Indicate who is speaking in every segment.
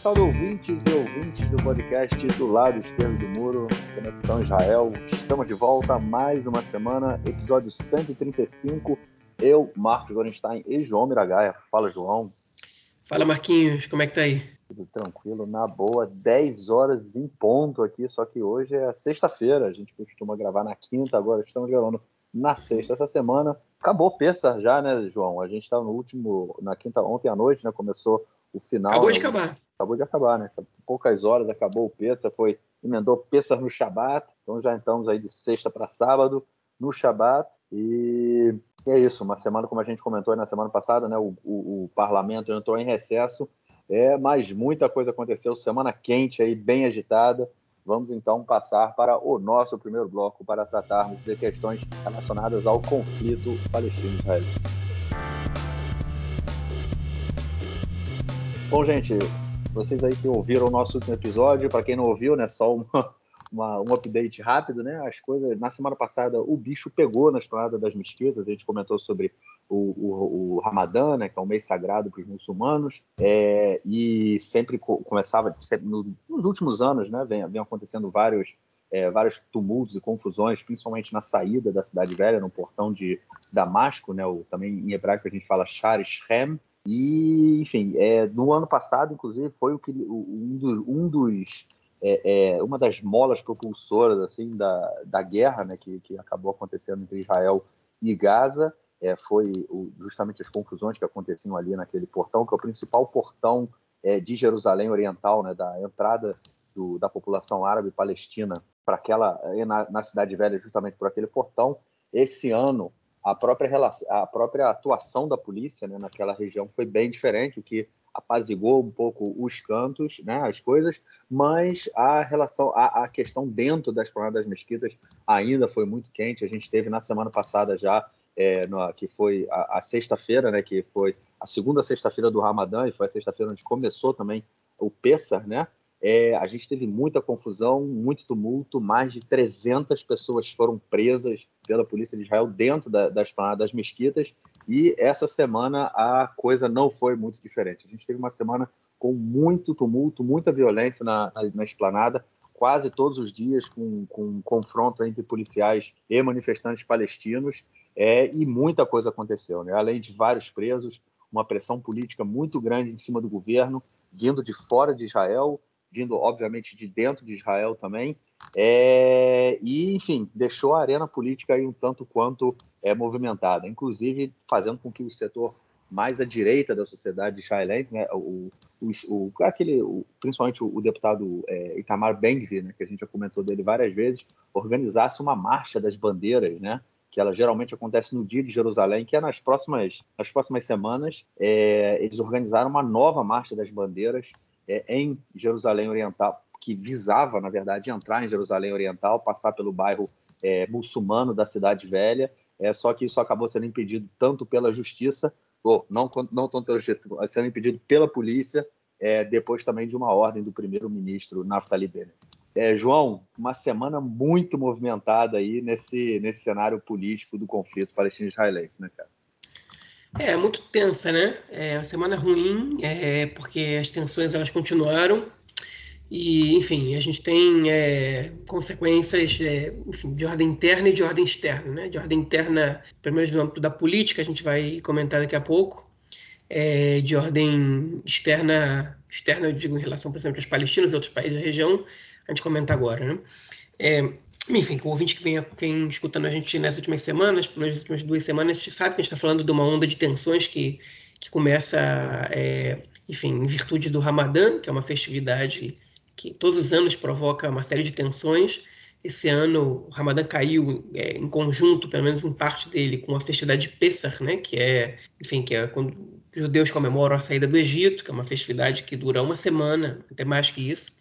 Speaker 1: salve ouvintes e ouvintes do podcast do lado esquerdo do muro, Conexão Israel. Estamos de volta mais uma semana, episódio 135. Eu, Marcos Gorenstein e João Miragaia. Fala, João.
Speaker 2: Fala, Marquinhos, como é que tá aí?
Speaker 1: Tudo tranquilo, na boa, 10 horas em ponto aqui, só que hoje é sexta-feira, a gente costuma gravar na quinta, agora estamos gravando na sexta. Essa semana acabou Pessar já, né, João? A gente estava no último, na quinta, ontem à noite, né, começou o final.
Speaker 2: Acabou de acabar.
Speaker 1: Acabou de acabar, né? Poucas horas acabou o Pessar, foi, emendou Pessar no Shabat, então já estamos aí de sexta para sábado no Shabat, e é isso, uma semana, como a gente comentou na semana passada, né, o, o, o parlamento entrou em recesso, é, mas muita coisa aconteceu, semana quente aí, bem agitada. Vamos então passar para o nosso primeiro bloco para tratarmos de questões relacionadas ao conflito palestino-israelita. Bom, gente, vocês aí que ouviram o nosso último episódio, para quem não ouviu, né, só uma, uma, um update rápido, né? As coisas. Na semana passada, o bicho pegou na esplanada das mesquitas. A gente comentou sobre o, o, o Ramadã, né? Que é um mês sagrado para os muçulmanos. É, e sempre começava, sempre, no, nos últimos anos, né? Vem, vem acontecendo vários. É, vários tumultos e confusões, principalmente na saída da cidade velha, no portão de Damasco, né? O, também em hebraico a gente fala Shar Shem, e, enfim, é, no ano passado, inclusive, foi o que, um, um dos é, é, uma das molas propulsoras assim da, da guerra né, que, que acabou acontecendo entre Israel e Gaza é, foi o, justamente as confusões que aconteciam ali naquele portão, que é o principal portão é, de Jerusalém Oriental, né, da entrada do, da população árabe palestina para aquela na, na, cidade velha, justamente por aquele portão. Esse ano a própria relação, a própria atuação da polícia né, naquela região foi bem diferente, o que apazigou um pouco os cantos, né, as coisas, mas a relação, a, a questão dentro das Esplanada das Mesquitas ainda foi muito quente. A gente teve na semana passada já, é, no, que foi a, a sexta-feira, né, que foi a segunda sexta-feira do Ramadã, e foi a sexta-feira onde começou também o Pessar, né, é, a gente teve muita confusão, muito tumulto, mais de 300 pessoas foram presas pela polícia de Israel dentro da, da esplanada das mesquitas, e essa semana a coisa não foi muito diferente. A gente teve uma semana com muito tumulto, muita violência na, na, na esplanada, quase todos os dias com, com confronto entre policiais e manifestantes palestinos, é, e muita coisa aconteceu, né? além de vários presos, uma pressão política muito grande em cima do governo, vindo de fora de Israel, vindo, obviamente, de dentro de Israel também. É, e, enfim, deixou a arena política aí um tanto quanto é, movimentada, inclusive fazendo com que o setor mais à direita da sociedade israelense, né, o, o, o aquele, o, principalmente o, deputado é, Itamar Ben-Gvir, né, que a gente já comentou dele várias vezes, organizasse uma marcha das bandeiras, né, que ela geralmente acontece no dia de Jerusalém, que é nas próximas, nas próximas semanas, é, eles organizaram uma nova marcha das bandeiras é, em Jerusalém Oriental, que visava, na verdade, entrar em Jerusalém Oriental, passar pelo bairro é, muçulmano da Cidade Velha, é, só que isso acabou sendo impedido tanto pela justiça, ou não, não tanto pela justiça, sendo impedido pela polícia, é, depois também de uma ordem do primeiro-ministro Naftali Bennett. É, João, uma semana muito movimentada aí nesse, nesse cenário político do conflito palestino-israelense, né, cara?
Speaker 2: É, muito tensa, né? É uma semana ruim, é, porque as tensões elas continuaram e, enfim, a gente tem é, consequências é, enfim, de ordem interna e de ordem externa, né? De ordem interna, pelo menos no âmbito da política, a gente vai comentar daqui a pouco. É, de ordem externa, externa, eu digo em relação, por exemplo, aos palestinos e outros países da região, a gente comenta agora, né? Enfim, o ouvinte que vem, vem escutando a gente nessas últimas semanas, nas últimas duas semanas, sabe que a gente está falando de uma onda de tensões que, que começa, é, enfim, em virtude do Ramadã, que é uma festividade que todos os anos provoca uma série de tensões. Esse ano o Ramadã caiu é, em conjunto, pelo menos em parte dele, com a festividade de Pessah, né, que é, enfim, que é quando os judeus comemoram a saída do Egito, que é uma festividade que dura uma semana, até mais que isso.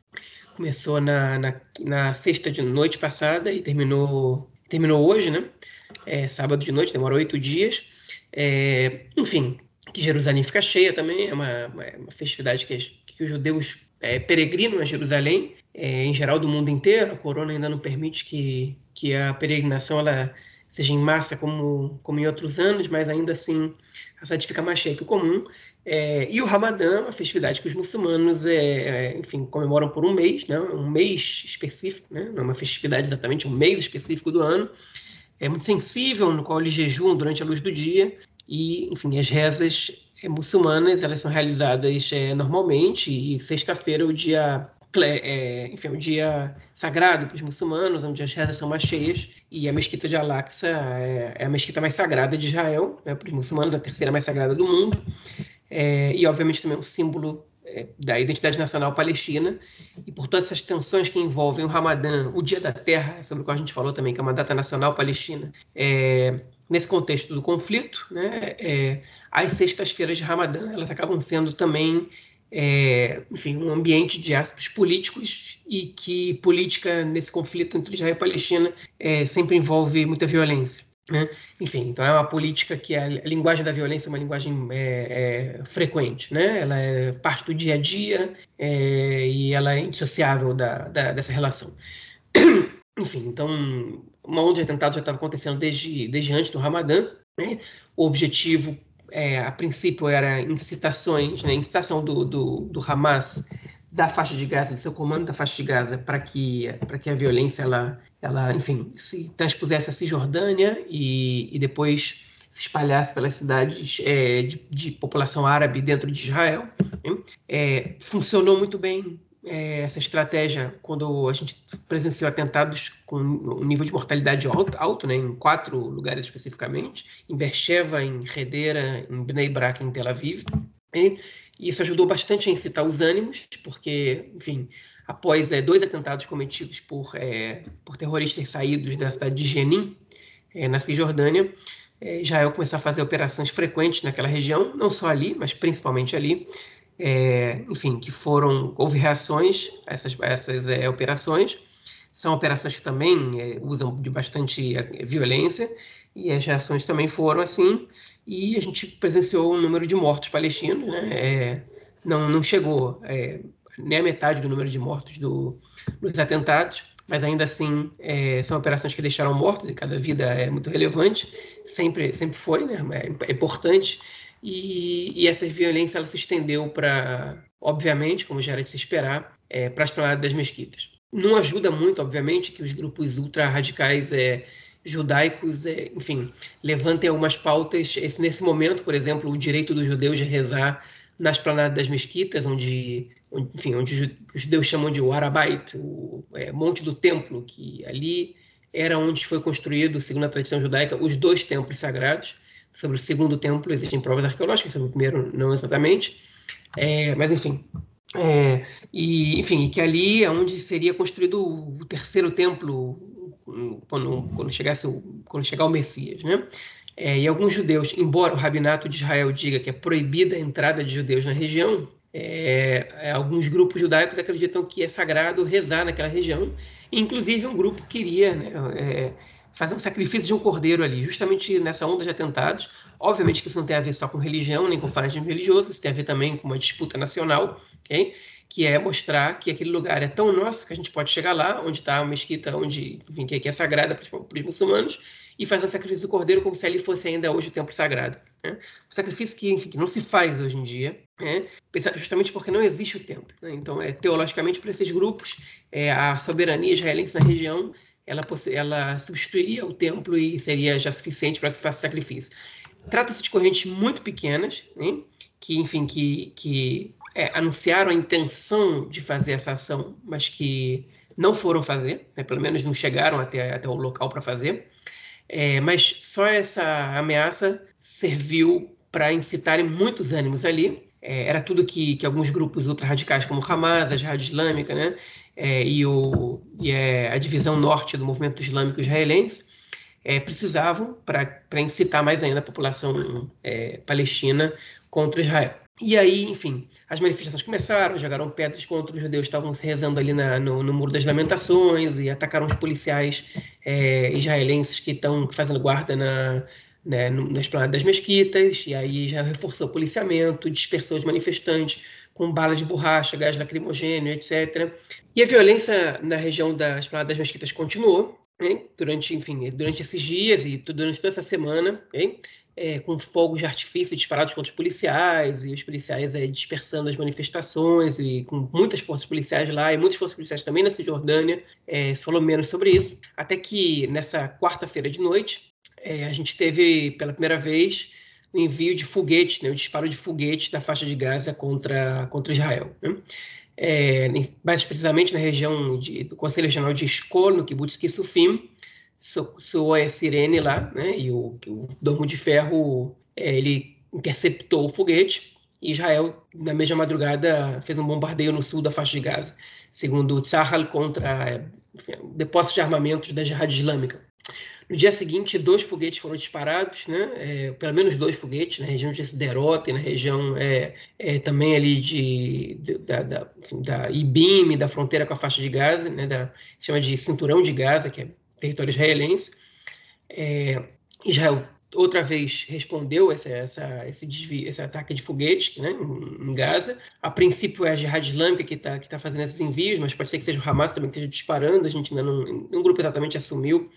Speaker 2: Começou na, na, na sexta de noite passada e terminou, terminou hoje, né? É, sábado de noite, demora oito dias. É, enfim, que Jerusalém fica cheia também, é uma, uma, festividade que, que, os judeus é, peregrinam a Jerusalém, é, em geral do mundo inteiro. A corona ainda não permite que, que a peregrinação ela, seja em massa como, como em outros anos, mas ainda assim a cidade fica mais cheia que o comum. É, e o Ramadã, a festividade que os muçulmanos, é, é, enfim, comemoram por um mês, né? um mês específico, né? não é uma festividade exatamente, um mês específico do ano. É muito sensível, no qual eles jejuam durante a luz do dia. E, enfim, as rezas é, muçulmanas, elas são realizadas é, normalmente, e sexta-feira é o dia é, enfim, um dia sagrado para os muçulmanos, onde as rezas são mais cheias, e a mesquita de Al-Aqsa é, a mesquita mais sagrada de Israel, né, para os muçulmanos, a terceira mais sagrada do mundo, é, e obviamente também um símbolo é, da identidade nacional palestina, e por todas essas tensões que envolvem o Ramadã, o Dia da Terra, sobre o qual a gente falou também, que é uma data nacional palestina, é, nesse contexto do conflito, né, é, as sextas-feiras de Ramadã, elas acabam sendo também é, enfim, um ambiente de aspectos políticos e que política nesse conflito entre Israel e Palestina é, sempre envolve muita violência. Né? Enfim, então é uma política que a, linguagem da violência é uma linguagem é, é, frequente, né? ela é parte do dia a dia é, e ela é indissociável da, da, dessa relação. Enfim, então, uma onda de atentado já estava acontecendo desde, desde antes do Ramadã. Né? O objetivo é, a princípio era incitações, né, incitação do, do, do, Hamas da faixa de Gaza, do seu comando da faixa de Gaza, para que, que a violência, ela, ela, enfim, se transpusesse a Cisjordânia e, e depois se espalhasse pelas cidades é, de, de, população árabe dentro de Israel. Né? É, funcionou muito bem é, essa estratégia quando a gente presenciou atentados com um nível de mortalidade alto, alto né, em quatro lugares especificamente, em Beersheba, em Redera, em Bnei Brak, em Tel Aviv. E isso ajudou bastante a incitar os ânimos, porque, enfim, após é, dois atentados cometidos por, é, por terroristas saídos da cidade de Jenin, é, na Cisjordânia, é, Israel começou a fazer operações frequentes naquela região, não só ali, mas principalmente ali, é, enfim, que foram, houve reações a essas, a essas é, operações. São operações que também usam de bastante violência, e as reações também foram assim, e a gente presenciou um número de mortos palestinos, né? É, não, não chegou é, nem a metade do número de mortos do, dos atentados, mas ainda assim é, são operações que deixaram mortos e cada vida é muito relevante, sempre, sempre foi, né? É, importante e, e essa violência ela se estendeu para, obviamente, como já era de se esperar, é, para as planadas das mesquitas. Não ajuda muito, obviamente, que os grupos ultra-radicais é, judaicos, é, enfim, levantem algumas pautas. Esse, nesse momento, por exemplo, o direito dos judeus de rezar nas planadas das mesquitas, onde, enfim, onde os judeus chamam de Arabait, o é, Monte do Templo, que ali era onde foi construído, segundo a tradição judaica, os dois templos sagrados sobre o segundo templo existem provas arqueológicas, sobre o primeiro não exatamente, é, mas enfim. É, e, enfim, que ali é onde seria construído o terceiro templo quando, quando, chegasse o, quando chegar o Messias, né? É, e alguns judeus, embora o rabinato de Israel diga que é proibida a entrada de judeus na região, é, é alguns grupos judaicos acreditam que é sagrado rezar naquela região. Inclusive, um grupo queria né, fazer um sacrifício de um cordeiro ali, justamente nessa onda de atentados. Obviamente que isso não tem a ver só com religião, nem com fanatismo religioso, isso tem a ver também com uma disputa nacional, ok? que é mostrar que aquele lugar é tão nosso que a gente pode chegar lá, onde está a mesquita, onde, enfim, que é sagrada para os muçulmanos, e fazer um sacrifício do cordeiro como se ali fosse ainda hoje o templo sagrado. Né? Um sacrifício que, enfim, que não se faz hoje em dia, né? justamente porque não existe o templo. Né? Então, é, teologicamente, para esses grupos, é, a soberania israelense na região ela, ela substituiria o templo e seria já suficiente para que se faça sacrifício. Trata-se de correntes muito pequenas, né, que, enfim, que, que é, anunciaram a intenção de fazer essa ação, mas que não foram fazer, né, pelo menos não chegaram até, até o local para fazer. É, mas só essa ameaça serviu para incitarem muitos ânimos ali. É, era tudo que, que alguns grupos ultra-radicais, como Hamas, a Jihad Islâmica, né, é, e, o, e é, a divisão norte do movimento islâmico israelense é, precisavam para incitar mais ainda a população é, palestina contra Israel. E aí, enfim, as manifestações começaram, jogaram pedras contra os judeus, estavam se rezando ali na, no, no, Muro das Lamentações e atacaram os policiais é, israelenses que estão fazendo guarda na, né, na esplanada das mesquitas, e aí já reforçou o policiamento, dispersou os manifestantes, com balas de borracha, gás lacrimogêneo, etc. E a violência na região das Mesquitas continuou. hein? durante, enfim, durante esses dias e durante toda essa semana? É, com fogos de artifício disparados contra os policiais, e os policiais é, dispersando as manifestações, e com muitas forças policiais lá, e muitas forças policiais também na Cisjordânia, é, se falou menos sobre isso, até que nessa quarta-feira de noite, é, a gente teve pela primeira vez o envio de foguetes, né, o disparo de foguetes da faixa de Gaza contra, contra Israel. Né? É, mais precisamente na região de, do Conselho Regional de Escol, no kibbutz Kisufim, soou a sirene lá, né, e o, o domo de ferro é, ele interceptou o foguete, e Israel, na mesma madrugada, fez um bombardeio no sul da faixa de Gaza, segundo o Tzahal contra enfim, depósitos de armamentos da Jihad Islâmica. No dia seguinte, dois foguetes foram disparados, né? É, pelo menos dois foguetes na região de Siderot e na região é, é, também ali de, de da, da, da Ibim, da fronteira com a faixa de Gaza, né? Da, chama de Cinturão de Gaza, que é território israelense. É, Israel outra vez respondeu essa, essa, esse, desvio, esse ataque de foguete né, em, Gaza. A princípio é a Jihad Islâmica que está tá fazendo esses envios, mas pode ser que seja o Hamas também que esteja disparando. A gente ainda não, um grupo exatamente assumiu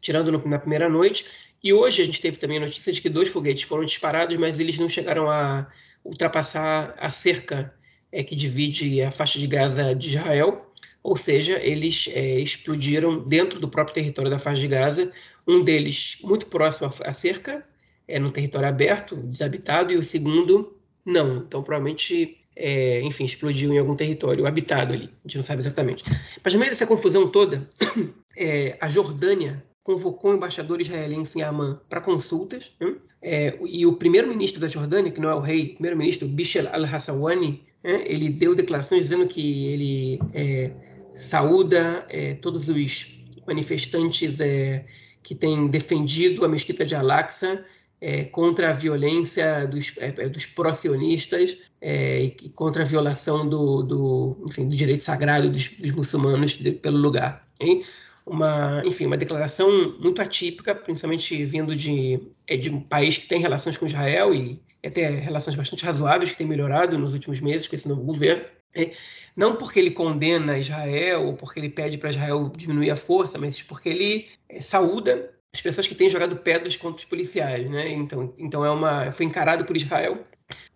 Speaker 2: tirando no, na primeira noite. E hoje a gente teve também a notícia de que dois foguetes foram disparados, mas eles não chegaram a ultrapassar a cerca é, que divide a faixa de Gaza de Israel, ou seja, eles é, explodiram dentro do próprio território da faixa de Gaza, um deles muito próximo à cerca, é, no território aberto, desabitado, e o segundo não. Então, provavelmente, é, enfim, explodiu em algum território habitado ali, a gente não sabe exatamente. Mas no meio dessa confusão toda, é, a Jordânia convocou o embaixador israelense em Amman para consultas, né? é, e o primeiro-ministro da Jordânia, que não é o rei, primeiro-ministro Bishal al-Hassawani, né? ele deu declarações dizendo que ele é, saúda é, todos os manifestantes é, que têm defendido a mesquita de Al-Aqsa é, contra a violência dos, é, dos pró-sionistas e contra a violação do, do, enfim, do direito sagrado dos, dos muçulmanos de, pelo lugar. Hein? Uma, enfim, uma declaração muito atípica, principalmente vindo de, é, de um país que tem relações com Israel e até relações bastante razoáveis que tem melhorado nos últimos meses com esse novo governo. É, não porque ele condena Israel ou porque ele pede para Israel diminuir a força, mas porque ele é, saúda as pessoas que têm jogado pedras contra os policiais, né? Então, então é uma foi encarado por Israel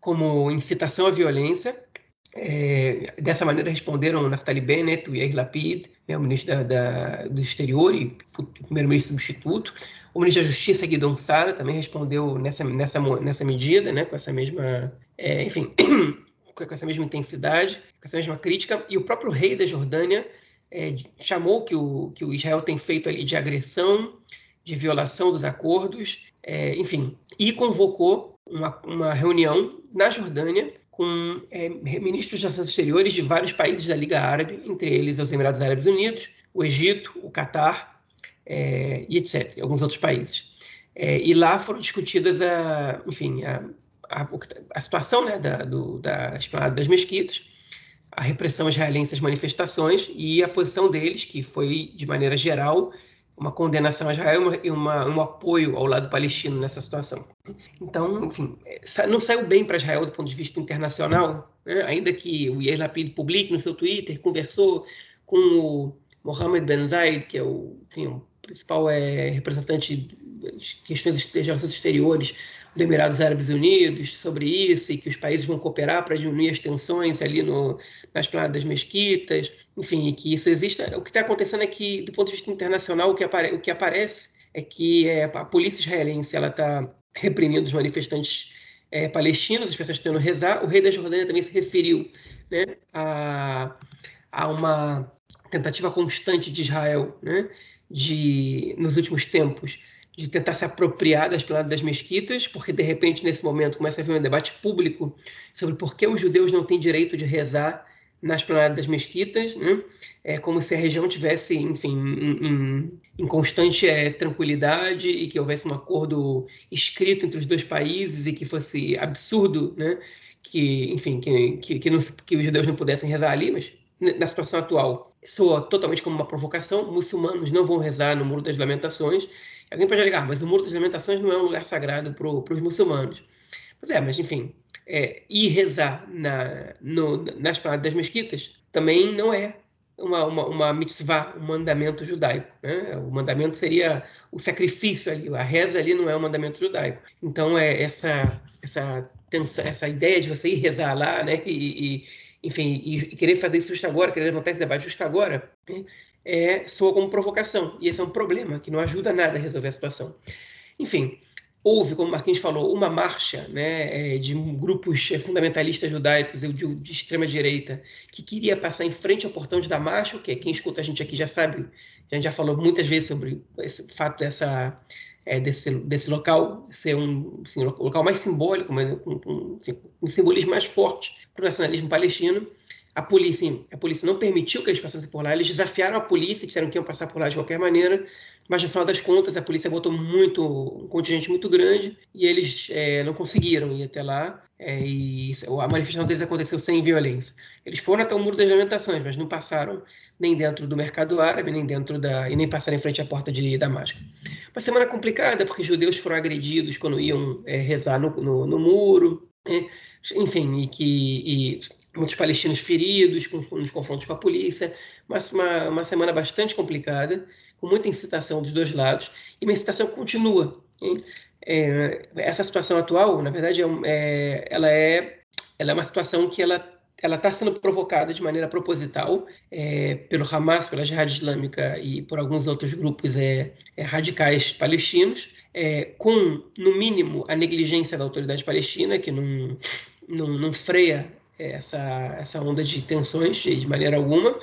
Speaker 2: como incitação à violência é, dessa maneira responderam Naftali Bennett, o Yair Lapid, né, o ministro da, da, do Exterior e primeiro-ministro substituto. O ministro da Justiça, Guidon Sara, também respondeu nessa, nessa, nessa medida, né, com essa mesma, é, enfim, com essa mesma intensidade, com essa mesma crítica. E o próprio rei da Jordânia é, chamou que o, que o Israel tem feito ali de agressão, de violação dos acordos, é, enfim, e convocou uma, uma reunião na Jordânia com é, ministros de Relações Exteriores de vários países da Liga Árabe, entre eles os Emirados Árabes Unidos, o Egito, o Catar é, e etc., alguns outros países. É, e lá foram discutidas a, enfim, a, a, a situação né, da, do, da esplanada das mesquitas, a repressão israelense às manifestações e a posição deles, que foi, de maneira geral, uma condenação a Israel e uma, um apoio ao lado palestino nessa situação. Então, enfim, não saiu bem para Israel do ponto de vista internacional, né? ainda que o Yair Lapid publique no seu Twitter, conversou com o Mohammed Ben Zayed, que é o, enfim, o principal é, representante de questões de relações exteriores dos Emirados Árabes Unidos sobre isso e que os países vão cooperar para diminuir as tensões ali no, nas planadas das mesquitas, enfim, e que isso exista. O que está acontecendo é que, do ponto de vista internacional, o que, apare, o que aparece é que é, a polícia israelense está reprimindo os manifestantes é, palestinos, as pessoas tendo rezar. O rei da Jordânia também se referiu né, a, a uma tentativa constante de Israel, né, de nos últimos tempos de tentar se apropriar das planadas das mesquitas, porque de repente nesse momento começa a haver um debate público sobre por que os judeus não têm direito de rezar nas planadas das mesquitas, né? é como se a região tivesse, enfim, em, em, em constante é, tranquilidade e que houvesse um acordo escrito entre os dois países e que fosse absurdo, né? que, enfim, que, que, que, não, que os judeus não pudessem rezar ali, mas na situação atual soa totalmente como uma provocação. Muçulmanos não vão rezar no Muro das Lamentações Alguém pode alegar, mas o Muro das Lamentações não é um lugar sagrado para os muçulmanos. Pois é, mas enfim, é, ir rezar na, no, nas paradas das mesquitas também não é. uma, uma, uma mitzvah, um mandamento judaico. Né? O mandamento seria o sacrifício ali, a reza ali não é um mandamento judaico. Então, é essa, essa, essa ideia de você ir rezar lá, né? E, e enfim, e querer fazer isso justo agora, querer levantar esse debate justo agora, né? É, soa como provocação. E esse é um problema que não ajuda nada a resolver a situação. Enfim, houve, como Marquinhos falou, uma marcha né, é, de grupos fundamentalistas judaicos de, de extrema-direita que queria passar em frente ao portão de Damasco, que quem escuta a gente aqui já sabe, a gente já falou muitas vezes sobre esse fato dessa, é, desse, desse local ser um assim, o local mais simbólico, com, com, um simbolismo mais forte para o nacionalismo palestino. A polícia, a polícia não permitiu que eles passassem por lá, eles desafiaram a polícia, disseram que iam passar por lá de qualquer maneira, mas no final das contas a polícia botou muito um contingente muito grande e eles é, não conseguiram ir até lá é, e a manifestação deles aconteceu sem violência. Eles foram até o Muro das Lamentações, mas não passaram nem dentro do mercado árabe, nem dentro da e nem passaram em frente à porta de Damasco. Uma semana complicada porque judeus foram agredidos quando iam é, rezar no, no, no muro, né? enfim, e que e muitos palestinos feridos nos confrontos com a polícia, mas uma, uma semana bastante complicada com muita incitação dos dois lados, e uma incitação que continua. É, essa situação atual, na verdade, é, é, ela, é, ela é uma situação que ela ela está sendo provocada de maneira proposital é, pelo Hamas, pela Jihad Islâmica e por alguns outros grupos é, é, radicais palestinos, é, com, no mínimo, a negligência da autoridade palestina, que não, não, não freia essa, essa onda de tensões de, maneira alguma,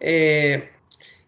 Speaker 2: é,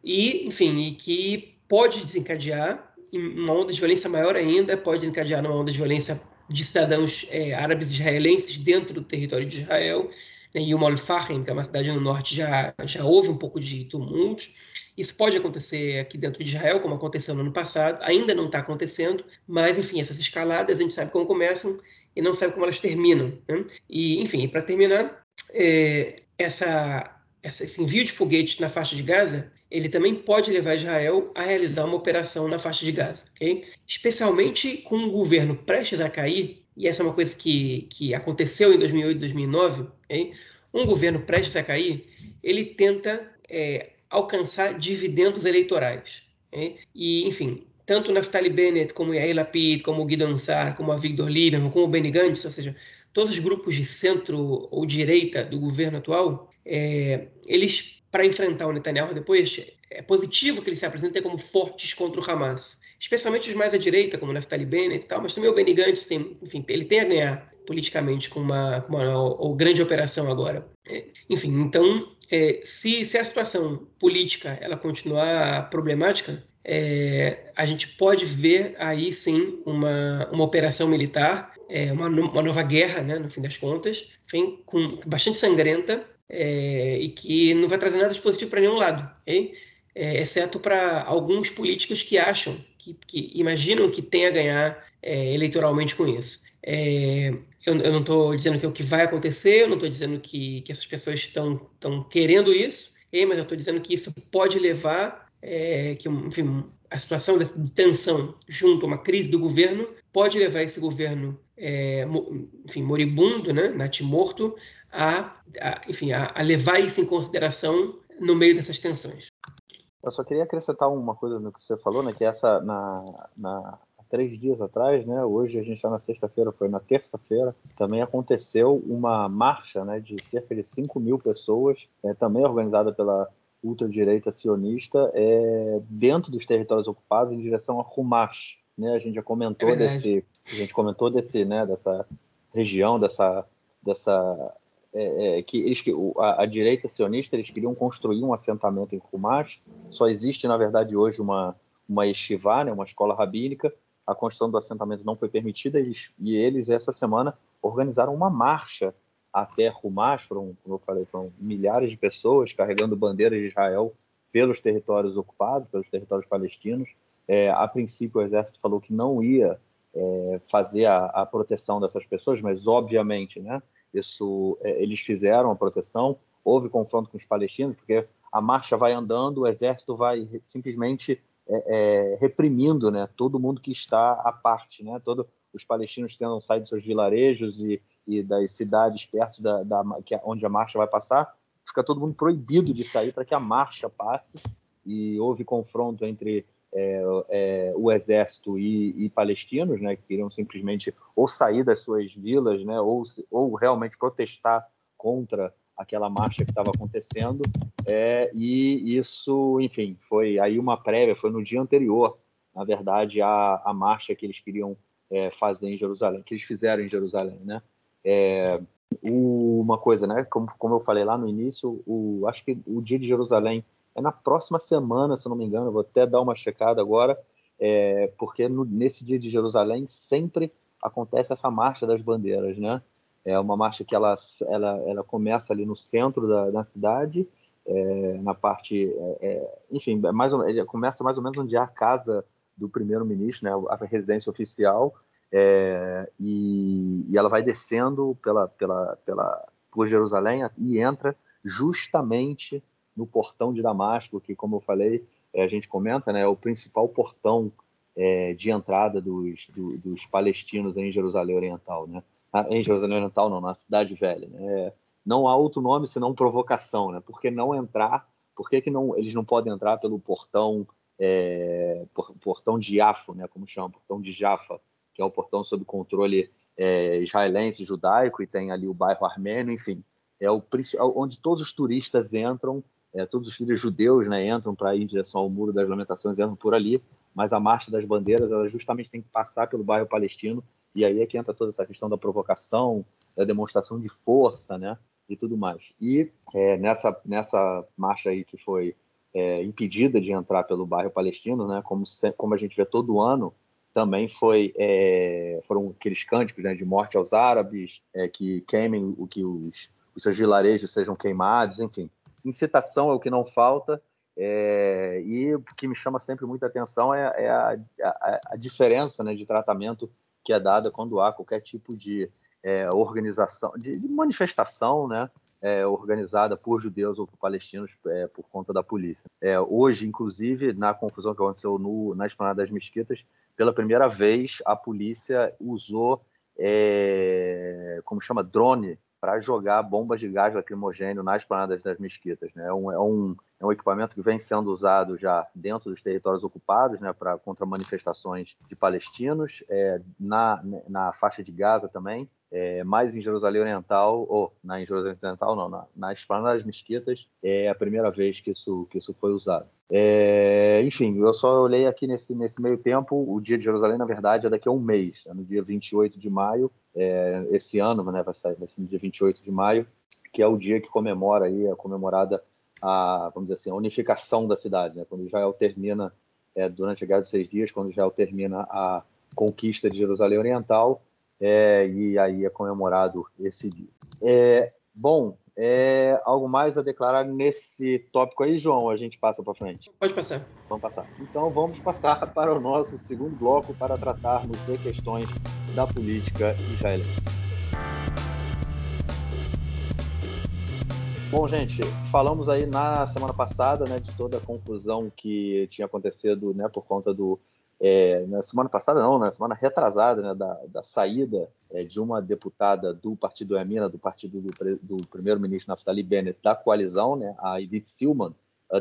Speaker 2: e, enfim, e que pode desencadear uma onda de violência maior ainda, pode desencadear uma onda de violência de cidadãos é, árabes israelenses dentro do território de Israel. Né, e o Al-Fahim, que é uma cidade no norte, já, já houve um pouco de tumultos. Isso pode acontecer aqui dentro de Israel, como aconteceu no ano passado, ainda não está acontecendo, mas, enfim, essas escaladas a gente sabe como começam e não sabe como elas terminam. Né? E, enfim, para terminar, é, essa, essa, esse envio de foguetes na faixa de Gaza ele também pode levar Israel a realizar uma operação na faixa de Gaza, ok? Especialmente com o governo prestes a cair, e essa é uma coisa que, que aconteceu em 2008 2009, ok? Um governo prestes a cair, ele tenta é, alcançar dividendos eleitorais. Okay? E, enfim, tanto Naftali Bennett, como Yair Lapid, como Guido Sar, como a Victor Lieberman, como o Benny Gantz, ou seja, todos os grupos de centro ou direita do governo atual, é, eles para enfrentar o Netanyahu depois, é positivo que ele se apresente como fortes contra o Hamas. Especialmente os mais à direita, como Naftali Bennett e tal, mas também o Benny Gantz tem, enfim, ele tem a ganhar politicamente com uma, com uma, uma grande operação agora. É, enfim, então, é, se, se a situação política ela continuar problemática, é, a gente pode ver aí sim uma, uma operação militar, é, uma, uma nova guerra, né, no fim das contas, enfim, com, bastante sangrenta, é, e que não vai trazer nada de positivo para nenhum lado, okay? é, exceto para alguns políticos que acham, que, que, imaginam que tem a ganhar é, eleitoralmente com isso. É, eu, eu, não estou dizendo que é o que vai acontecer, eu não estou dizendo que, que essas pessoas estão querendo isso, okay? mas eu estou dizendo que isso pode levar é, que enfim, a situação de tensão junto a uma crise do governo pode levar esse governo é, enfim, moribundo, né, natimorto, a, a enfim, a, a, levar isso em consideração no meio dessas tensões.
Speaker 1: Eu só queria acrescentar uma coisa no que você falou, né, que essa na, na três dias atrás, né, hoje a gente está na sexta-feira, foi na terça-feira, também aconteceu uma marcha, né, de cerca de 5 mil pessoas, é, também organizada pela ultradireita sionista, é, dentro dos territórios ocupados em direção a Humash, né, a gente já comentou é desse, a gente comentou desse, né, dessa região, dessa dessa é, é, que eles, a, a, direita sionista eles queriam construir um assentamento em Kumash. Só existe, na verdade, hoje uma, uma estivá, né, uma escola rabínica. A construção do assentamento não foi permitida eles, e eles, essa semana, organizaram uma marcha até Rumash, foram, como eu falei, foram milhares de pessoas carregando bandeiras de Israel pelos territórios ocupados, pelos territórios palestinos. É, a princípio, o exército falou que não ia é, fazer a, a, proteção dessas pessoas, mas obviamente, né, isso, é, eles fizeram a proteção, houve confronto com os palestinos, porque a marcha vai andando, o exército vai simplesmente é, é, reprimindo né, todo mundo que está à parte. Né, todo, os palestinos tentam sair de seus vilarejos e, e das cidades perto da, da é onde a marcha vai passar, fica todo mundo proibido de sair para que a marcha passe. E houve confronto entre é, é, o exército e, e, palestinos, né, que queriam simplesmente ou sair das suas vilas, né, ou, ou realmente protestar contra aquela marcha que estava acontecendo. É, e isso, enfim, foi aí uma prévia, foi no dia anterior, na verdade, a, a marcha que eles queriam é, fazer em Jerusalém, que eles fizeram em Jerusalém, né? É, uma coisa, né? Como, como eu falei lá no início, o, acho que o dia de Jerusalém é na próxima semana, se não me engano, vou até dar uma checada agora, é, porque no, nesse dia de Jerusalém sempre acontece essa marcha das bandeiras, né? É uma marcha que ela, ela, ela começa ali no centro da, da cidade, é, na parte, é, é enfim, é mais ou, começa mais ou menos onde é a casa do primeiro-ministro, né, a residência oficial, é, e, e, ela vai descendo pela, pela, pela, por Jerusalém e entra justamente no portão de Damasco, que, como eu falei, é, a gente comenta, né, é o principal portão é, de entrada dos, do, dos palestinos em Jerusalém Oriental, né? Ah, em Jerusalém Oriental não, na Cidade Velha. Né? Não há outro nome senão provocação, né? Por que não entrar? Por que, que não, eles não podem entrar pelo portão é, portão de Jafo, né? Como chama, portão de Jaffa, que é o portão sob controle é, israelense, judaico, e tem ali o bairro armênio, enfim, é o é onde todos os turistas entram é, todos os filhos judeus né, entram para ir em direção ao Muro das Lamentações, entram por ali, mas a Marcha das Bandeiras ela justamente tem que passar pelo bairro palestino, e aí é que entra toda essa questão da provocação, da demonstração de força né, e tudo mais. E é, nessa, nessa marcha aí que foi é, impedida de entrar pelo bairro palestino, né, como, como a gente vê todo ano, também foi é, foram aqueles cânticos né, de morte aos árabes, é, que queimem o que os, os seus vilarejos sejam queimados, enfim incitação é o que não falta. É, e o que me chama sempre muita atenção é, é a, a, a, diferença né, de tratamento que é dada quando há qualquer tipo de é, organização, de, de, manifestação né, é, organizada por judeus ou por palestinos por conta da polícia. Hoje, inclusive, na confusão que aconteceu no, na Esplanada das Mesquitas, pela primeira vez a polícia usou, como chama, drone para jogar bombas de gás lacrimogênio nas planadas das mesquitas. Né? É, um, é, um, é um equipamento que vem sendo usado já dentro dos territórios ocupados né, contra manifestações de palestinos, é, na, na faixa de Gaza também, é, mais em Jerusalém Oriental, ou na em Jerusalém Oriental não, na, na Esplanada das Mesquitas, é a primeira vez que isso, que isso foi usado. É, enfim, eu só olhei aqui nesse, nesse meio tempo, o dia de Jerusalém, na verdade, é daqui a um mês, é no dia 28 de maio, é, esse ano, né, vai, sair, vai ser no dia 28 de maio, que é o dia que comemora aí, é comemorada a, vamos dizer assim, a unificação da cidade, né, quando Israel termina, é, durante a Guerra dos Seis Dias, quando Israel termina a conquista de Jerusalém Oriental, é, e aí é comemorado esse dia. É, bom, é, algo mais a declarar nesse tópico aí, João? A gente passa para frente.
Speaker 2: Pode passar.
Speaker 1: Vamos passar. Então vamos passar para o nosso segundo bloco para tratarmos de questões da política israelense. Bom, gente, falamos aí na semana passada né, de toda a confusão que tinha acontecido né, por conta do é, na semana passada, não, na semana retrasada, né, da, da saída é, de uma deputada do partido Emina, do partido do, do primeiro-ministro Naftali Bennett, da coalizão, né, a Edith Silman,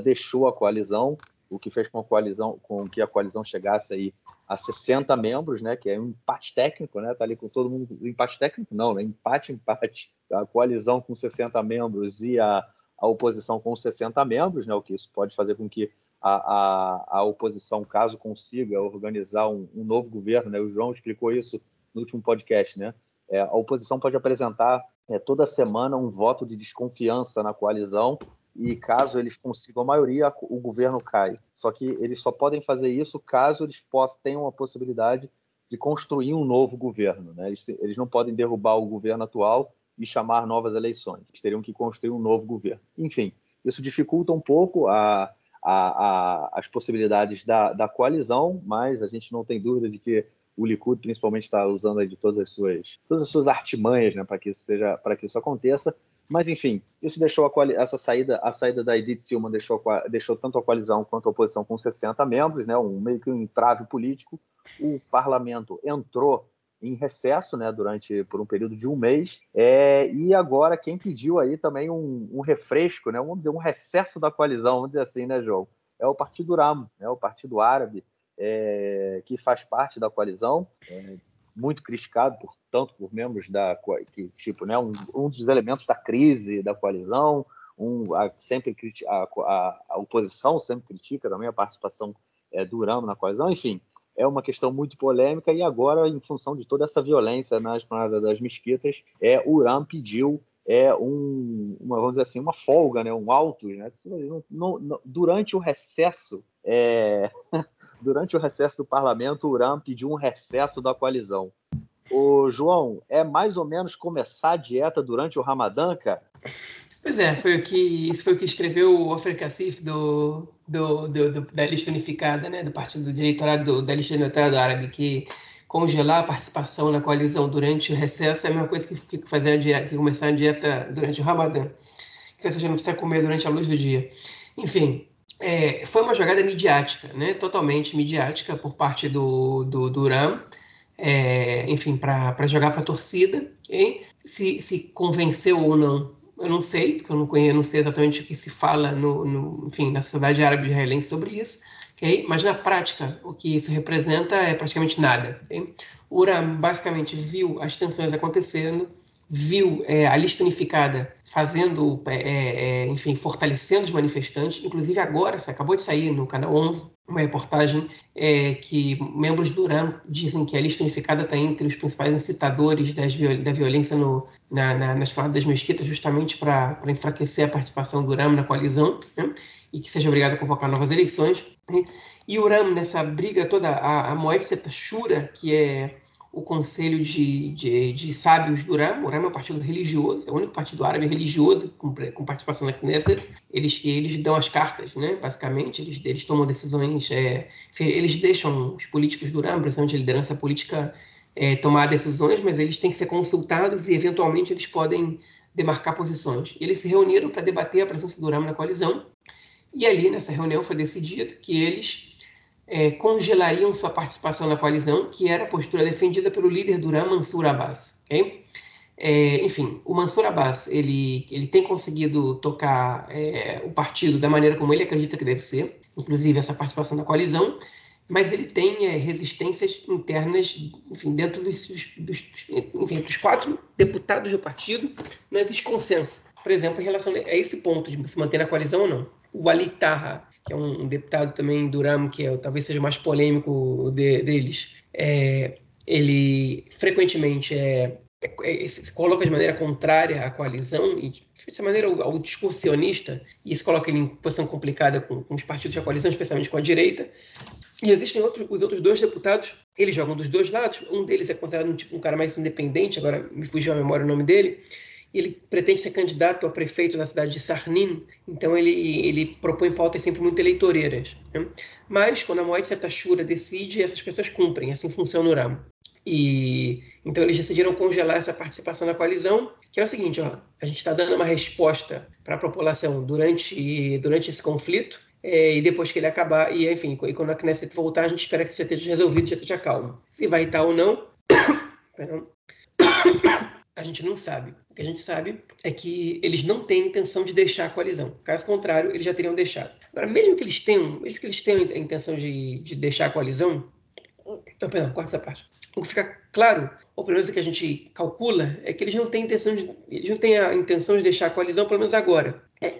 Speaker 1: deixou a coalizão, o que fez com, a coalizão, com que a coalizão chegasse aí a 60 membros, né, que é um empate técnico, né, tá ali com todo mundo, empate técnico não, né, empate, empate, a coalizão com 60 membros e a, a oposição com 60 membros, né, o que isso pode fazer com que a, a, a oposição, caso consiga organizar um, um, novo governo, né? o João explicou isso no último podcast, né? É, a oposição pode apresentar é, toda semana um voto de desconfiança na coalizão e caso eles consigam a maioria, o governo cai. Só que eles só podem fazer isso caso eles possam, tenham a possibilidade de construir um novo governo. Né? Eles, eles não podem derrubar o governo atual e chamar novas eleições. Eles teriam que construir um novo governo. Enfim, isso dificulta um pouco a, a, a, as possibilidades da, da coalizão, mas a gente não tem dúvida de que o Likud principalmente está usando de todas as suas todas as suas artimanhas né, para que isso seja para que isso aconteça. Mas enfim isso deixou a essa saída a saída da Edith Silman deixou deixou tanto a coalizão quanto a oposição com 60 membros né um meio que um entrave político. O parlamento entrou em recesso, né, durante por um período de um mês, é, e agora quem pediu aí também um, um refresco, né, um, um recesso da coalizão, vamos dizer assim, né, João? É o Partido RAM, né, o Partido Árabe, é, que faz parte da coalizão, é, muito criticado por tanto por membros da que tipo, né, um, um dos elementos da crise da coalizão, um, a, sempre a, a, a, oposição sempre critica também a participação é, do RAM na coalizão, enfim, é uma questão muito polêmica e agora, em função de toda essa violência na esplanada das mesquitas, é, o Irã pediu é um, uma, vamos dizer assim, uma folga, né, um alto, né, durante o recesso, é, durante o recesso do parlamento, o Irã pediu um recesso da coalizão. O João, é mais ou menos começar a dieta durante o Ramadã, cara?
Speaker 2: Pois é, foi o que, isso foi o que escreveu o Ofer Kassif do, do, do, do, da lista unificada, né, do Partido do Direitorado, da lista unificada árabe, que congelar a participação na coalizão durante o recesso é a mesma coisa que, que fazer a dieta, que começar a dieta durante o Ramadã, que você já não precisa comer durante a luz do dia. Enfim, é, foi uma jogada midiática, né, totalmente midiática por parte do, do, do Uram, é, enfim, para jogar para a torcida, e se, se convenceu ou não eu não sei, porque eu não conheço, não sei exatamente o que se fala no, no enfim, na sociedade árabe israelense sobre isso, okay? mas na prática, o que isso representa é praticamente nada. Okay? O Uram basicamente viu as tensões acontecendo, viu é, a lista unificada fazendo, é, é, é, enfim, fortalecendo os manifestantes. Inclusive agora, acabou de sair no canal 11 uma reportagem é, que membros do URAM dizem que a lista unificada está entre os principais incitadores da violência no, na, na, nas falas das mesquitas, justamente para enfraquecer a participação do URAM na coalizão né? e que seja obrigado a convocar novas eleições. Né? E o URAM, nessa briga toda, a, a Moed Setashura, que é o Conselho de, de, de Sábios do Ram. O Ram é um partido religioso, é o único partido árabe religioso com, com participação na Knesset. Eles, eles dão as cartas, né? basicamente, eles, eles tomam decisões, é, eles deixam os políticos do Ram, principalmente a liderança política, é, tomar decisões, mas eles têm que ser consultados e, eventualmente, eles podem demarcar posições. Eles se reuniram para debater a presença do Ram na coalizão, e ali, nessa reunião, foi decidido que eles é, congelariam sua participação na coalizão, que era a postura defendida pelo líder Duran Mansur Abbas. Okay? É, enfim, o Mansur Abbas ele, ele tem conseguido tocar é, o partido da maneira como ele acredita que deve ser, inclusive essa participação na coalizão, mas ele tem é, resistências internas, enfim, dentro dos, dos, enfim, dos quatro deputados do partido, não existe consenso. Por exemplo, em relação a esse ponto de se manter na coalizão ou não. O Ali Taha, que é um, deputado também do RAM, que é, talvez seja o mais polêmico de, deles, é, ele frequentemente é, é, se coloca de maneira contrária à coalizão e de maneira ao, ao discursionista, e isso coloca ele em posição complicada com, com os partidos da coalizão, especialmente com a direita. E existem outros, os outros dois deputados, eles jogam dos dois lados. Um deles é considerado um, tipo, um cara mais independente, agora me fugiu a memória o nome dele, ele pretende ser candidato a prefeito da cidade de Sarnin, então ele, ele propõe pautas sempre muito eleitoreiras. Né? Mas, quando a Moed Setashura decide, essas pessoas cumprem, assim funciona o RAM. E então eles decidiram congelar essa participação na coalizão, que é o seguinte, ó, a gente está dando uma resposta para a população durante, durante esse conflito, é, e depois que ele acabar, e enfim, e quando a Knesset voltar, a gente espera que isso esteja resolvido, já esteja calmo. Se vai estar ou não, a gente não sabe. Que a gente sabe é que eles não têm intenção de deixar a coalizão. Caso contrário, eles já teriam deixado. Agora, mesmo que eles tenham, mesmo que eles tenham a intenção de, de deixar a coalizão, então, perdão, corta essa parte. O que fica claro, ou pelo menos o que a gente calcula, é que eles não têm intenção de, eles não têm a intenção de deixar a coalizão, pelo menos agora. É,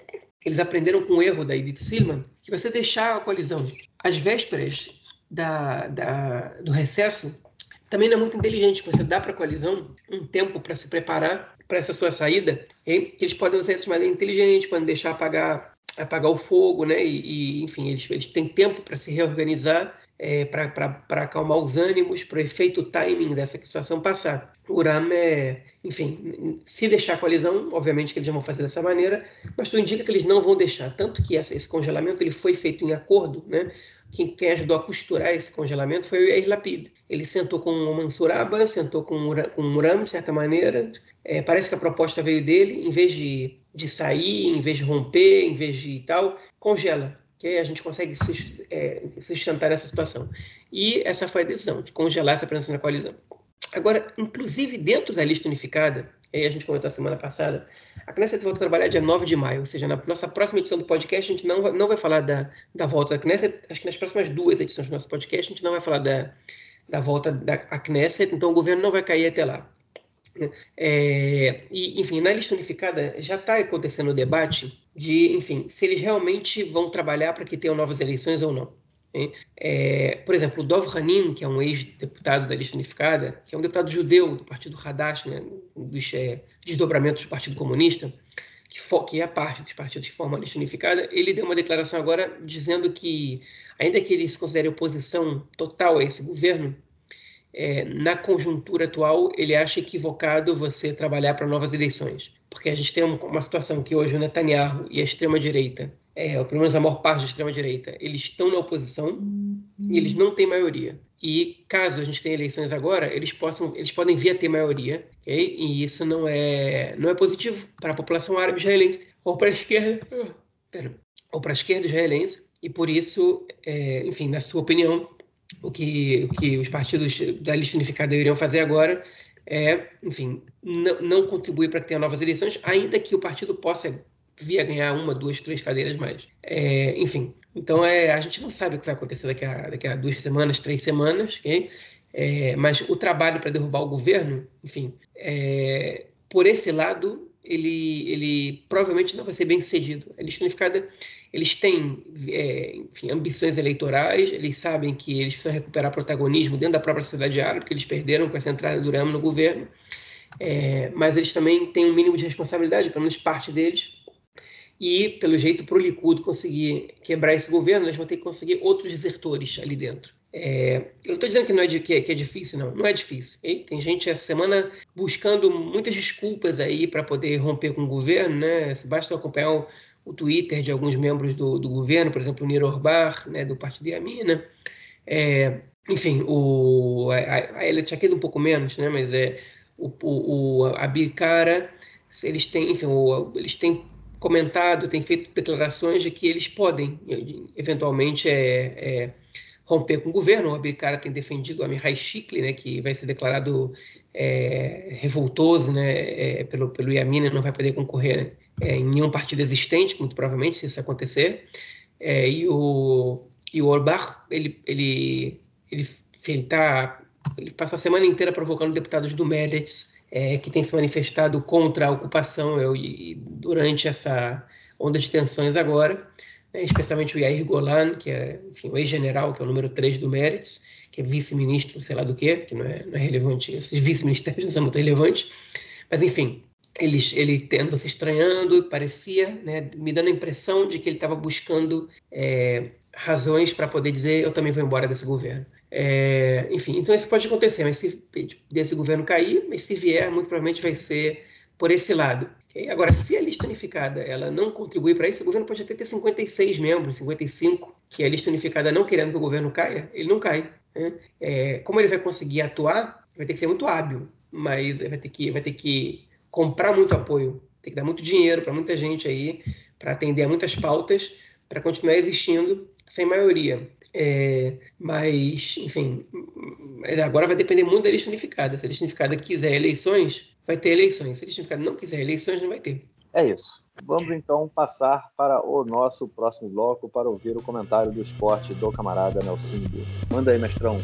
Speaker 2: eles aprenderam com o erro da Edith Silman que você deixar a coalizão às vésperas da, da, do recesso também não é muito inteligente. Você dá para a coalizão um tempo para se preparar para essa sua saída. Eles podem usar isso de maneira inteligente, podem deixar apagar, apagar o fogo, né? E, e enfim, eles, eles têm tempo para se reorganizar, é, para acalmar os ânimos, para o efeito timing dessa situação passar. O RAM é, enfim, se deixar a coalizão, obviamente que eles vão fazer dessa maneira, mas tudo indica que eles não vão deixar. Tanto que esse congelamento ele foi feito em acordo, né? Quem, quem, ajudou a costurar esse congelamento foi o Yair Lapid. Ele sentou com o Mansur Abbas, sentou com, o Muram, de certa maneira. É, parece que a proposta veio dele, em vez de, de sair, em vez de romper, em vez de tal, congela, que aí a gente consegue é, sustentar essa situação. E essa foi a decisão, de congelar essa presença na coalizão. Agora, inclusive dentro da lista unificada, aí a gente comentou a semana passada, a Knesset volta a trabalhar dia 9 de maio, ou seja, na nossa próxima edição do podcast, a gente não, não vai falar da, da volta da Knesset, acho que nas próximas duas edições do nosso podcast, a gente não vai falar da, da volta da Knesset, então o governo não vai cair até lá. É, e, enfim, na lista unificada já está acontecendo o debate de, enfim, se eles realmente vão trabalhar para que tenham novas eleições ou não. É, por exemplo, o Dov Hanin, que é um ex-deputado da lista unificada, que é um deputado judeu do Partido Hadash, né, dos é, desdobramentos do Partido Comunista, que, for, que é parte dos partidos que formam a lista unificada, ele deu uma declaração agora dizendo que, ainda que ele se considere oposição total a esse governo, é, na conjuntura atual, ele acha equivocado você trabalhar para novas eleições. Porque a gente tem uma situação que hoje o Netanyahu e a extrema-direita, é, pelo menos a maior parte da extrema-direita, eles estão na oposição e eles não têm maioria. E caso a gente tenha eleições agora, eles, possam, eles podem vir a ter maioria, okay? e isso não é, não é positivo para a população árabe israelense, ou para a esquerda, ou para a esquerda israelense, e por isso, é, enfim, na sua opinião, o que, o que os partidos da lista unificada deveriam fazer agora é, enfim, não, não contribuir para que tenha novas eleições, ainda que o partido possa vir a ganhar uma, duas, três cadeiras mais. É, enfim, então é, a gente não sabe o que vai acontecer daqui a, daqui a duas semanas, três semanas, ok? É, mas o trabalho para derrubar o governo, enfim, é, por esse lado, ele, ele provavelmente não vai ser bem sucedido. A lista unificada eles têm enfim, ambições eleitorais, eles sabem que eles precisam recuperar protagonismo dentro da própria sociedade árabe, que eles perderam com essa entrada do Ramo no governo, é, mas eles também têm um mínimo de responsabilidade, pelo menos parte deles, e, pelo jeito, para o Likud conseguir quebrar esse governo, eles vão ter que conseguir outros desertores ali dentro. É, eu não estou dizendo que, não é, que, é, que, é, difícil, não. Não é difícil. Okay? Tem gente essa semana buscando muitas desculpas aí para poder romper com o governo, né? Basta acompanhar o, o Twitter de alguns membros do, do governo, por exemplo, o Nir Orbar, né, do Partido Yamina. É, enfim, o, a, a Elia Tchaqueda um pouco menos, né, mas é, o, o, a Bicara, eles têm, enfim, o, eles têm comentado, têm feito declarações de que eles podem, eventualmente, é, é, romper com o governo. O Abircara tem defendido o Amihai Shikli, né, que vai ser declarado é, revoltoso né, é, pelo, pelo não vai poder concorrer é, em nenhum partido existente, muito provavelmente, se isso acontecer. É, e o, e o Orbach, ele, ele, ele, ele, tá, ele passa a semana inteira provocando deputados do Meretz, é, que tem se manifestado contra a ocupação eu, durante essa onda de tensões agora, né, especialmente o Yair Golan, que é enfim, o ex-general, que é o número 3 do Meretz, que é vice-ministro, sei lá do quê, que não é, não é relevante, esses vice-ministérios não são muito relevantes, mas enfim, ele, ele se estranhando, parecia, né, me dando a impressão de que ele estava buscando é, razões para poder dizer eu também vou embora desse governo. É, enfim, então isso pode acontecer, mas se desse governo cair, mas se vier, muito provavelmente vai ser por esse lado. Okay? Agora, se a lista unificada ela não contribuir para isso, o governo pode até ter 56 membros, 55, que a lista unificada não querendo que o governo caia, ele não cai. Né? É, como ele vai conseguir atuar, vai ter que ser muito hábil, mas vai ter que, vai ter que comprar muito apoio, tem que dar muito dinheiro para muita gente aí, para atender a muitas pautas, para continuar existindo sem maioria. É, mas, enfim, agora vai depender muito da lista unificada. Se a lista unificada quiser eleições, vai ter eleições. Se a lista unificada não quiser eleições, não vai ter.
Speaker 1: É isso. Vamos então passar para o nosso próximo bloco para ouvir o comentário do esporte do camarada Nelson. Manda aí, mestrão.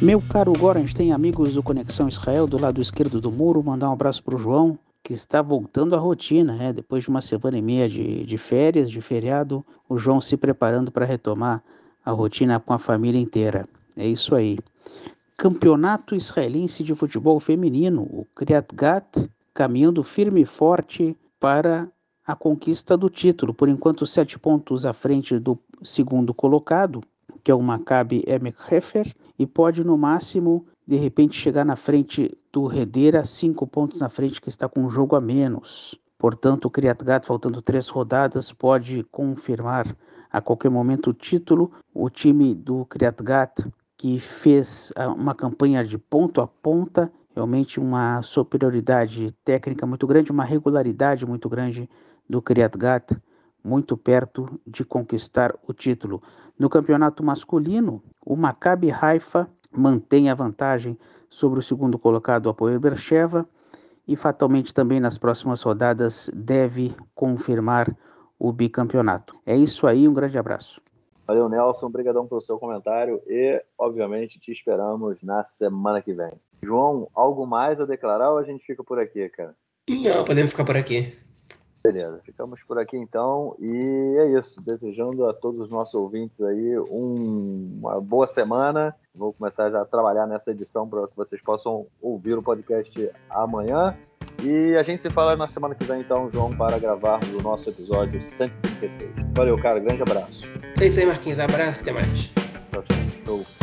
Speaker 3: Meu caro Gorans, tem amigos do Conexão Israel do lado esquerdo do muro. Mandar um abraço para o João, que está voltando à rotina, né? depois de uma semana e meia de, de férias, de feriado, o João se preparando para retomar a rotina com a família inteira. É isso aí. Campeonato Israelense de Futebol Feminino, o Kriat Gat, caminhando firme e forte para a conquista do título. Por enquanto, sete pontos à frente do segundo colocado, que é o Maccabi Emek Hefer, e pode no máximo de repente chegar na frente do Redera, cinco pontos na frente, que está com um jogo a menos. Portanto, o Kriat Gat, faltando três rodadas, pode confirmar a qualquer momento o título. O time do Kriat Gat, que fez ah, uma campanha de ponto a ponta, realmente uma superioridade técnica muito grande, uma regularidade muito grande do Kriat Gat, muito perto de conquistar o título. No campeonato masculino, o Maccabi Haifa mantém a vantagem sobre o segundo colocado Apoel Bercheva e fatalmente também nas próximas rodadas deve confirmar o bicampeonato. É isso aí, um grande abraço.
Speaker 1: Valeu, Nelson. Obrigadão pelo seu comentário e, obviamente, te esperamos na semana que vem. João, algo mais a declarar ou a gente fica por aqui, cara?
Speaker 2: Não, podemos ficar por aqui.
Speaker 1: Beleza, ficamos por aqui então. E é isso. Desejando a todos os nossos ouvintes aí um, uma boa semana. Vou começar já a trabalhar nessa edição para que vocês possam ouvir o podcast amanhã. E a gente se fala na semana que vem, então, João, para gravarmos o nosso episódio 136. Valeu, cara. Grande abraço.
Speaker 2: É isso aí, Marquinhos. Abraço. Até mais.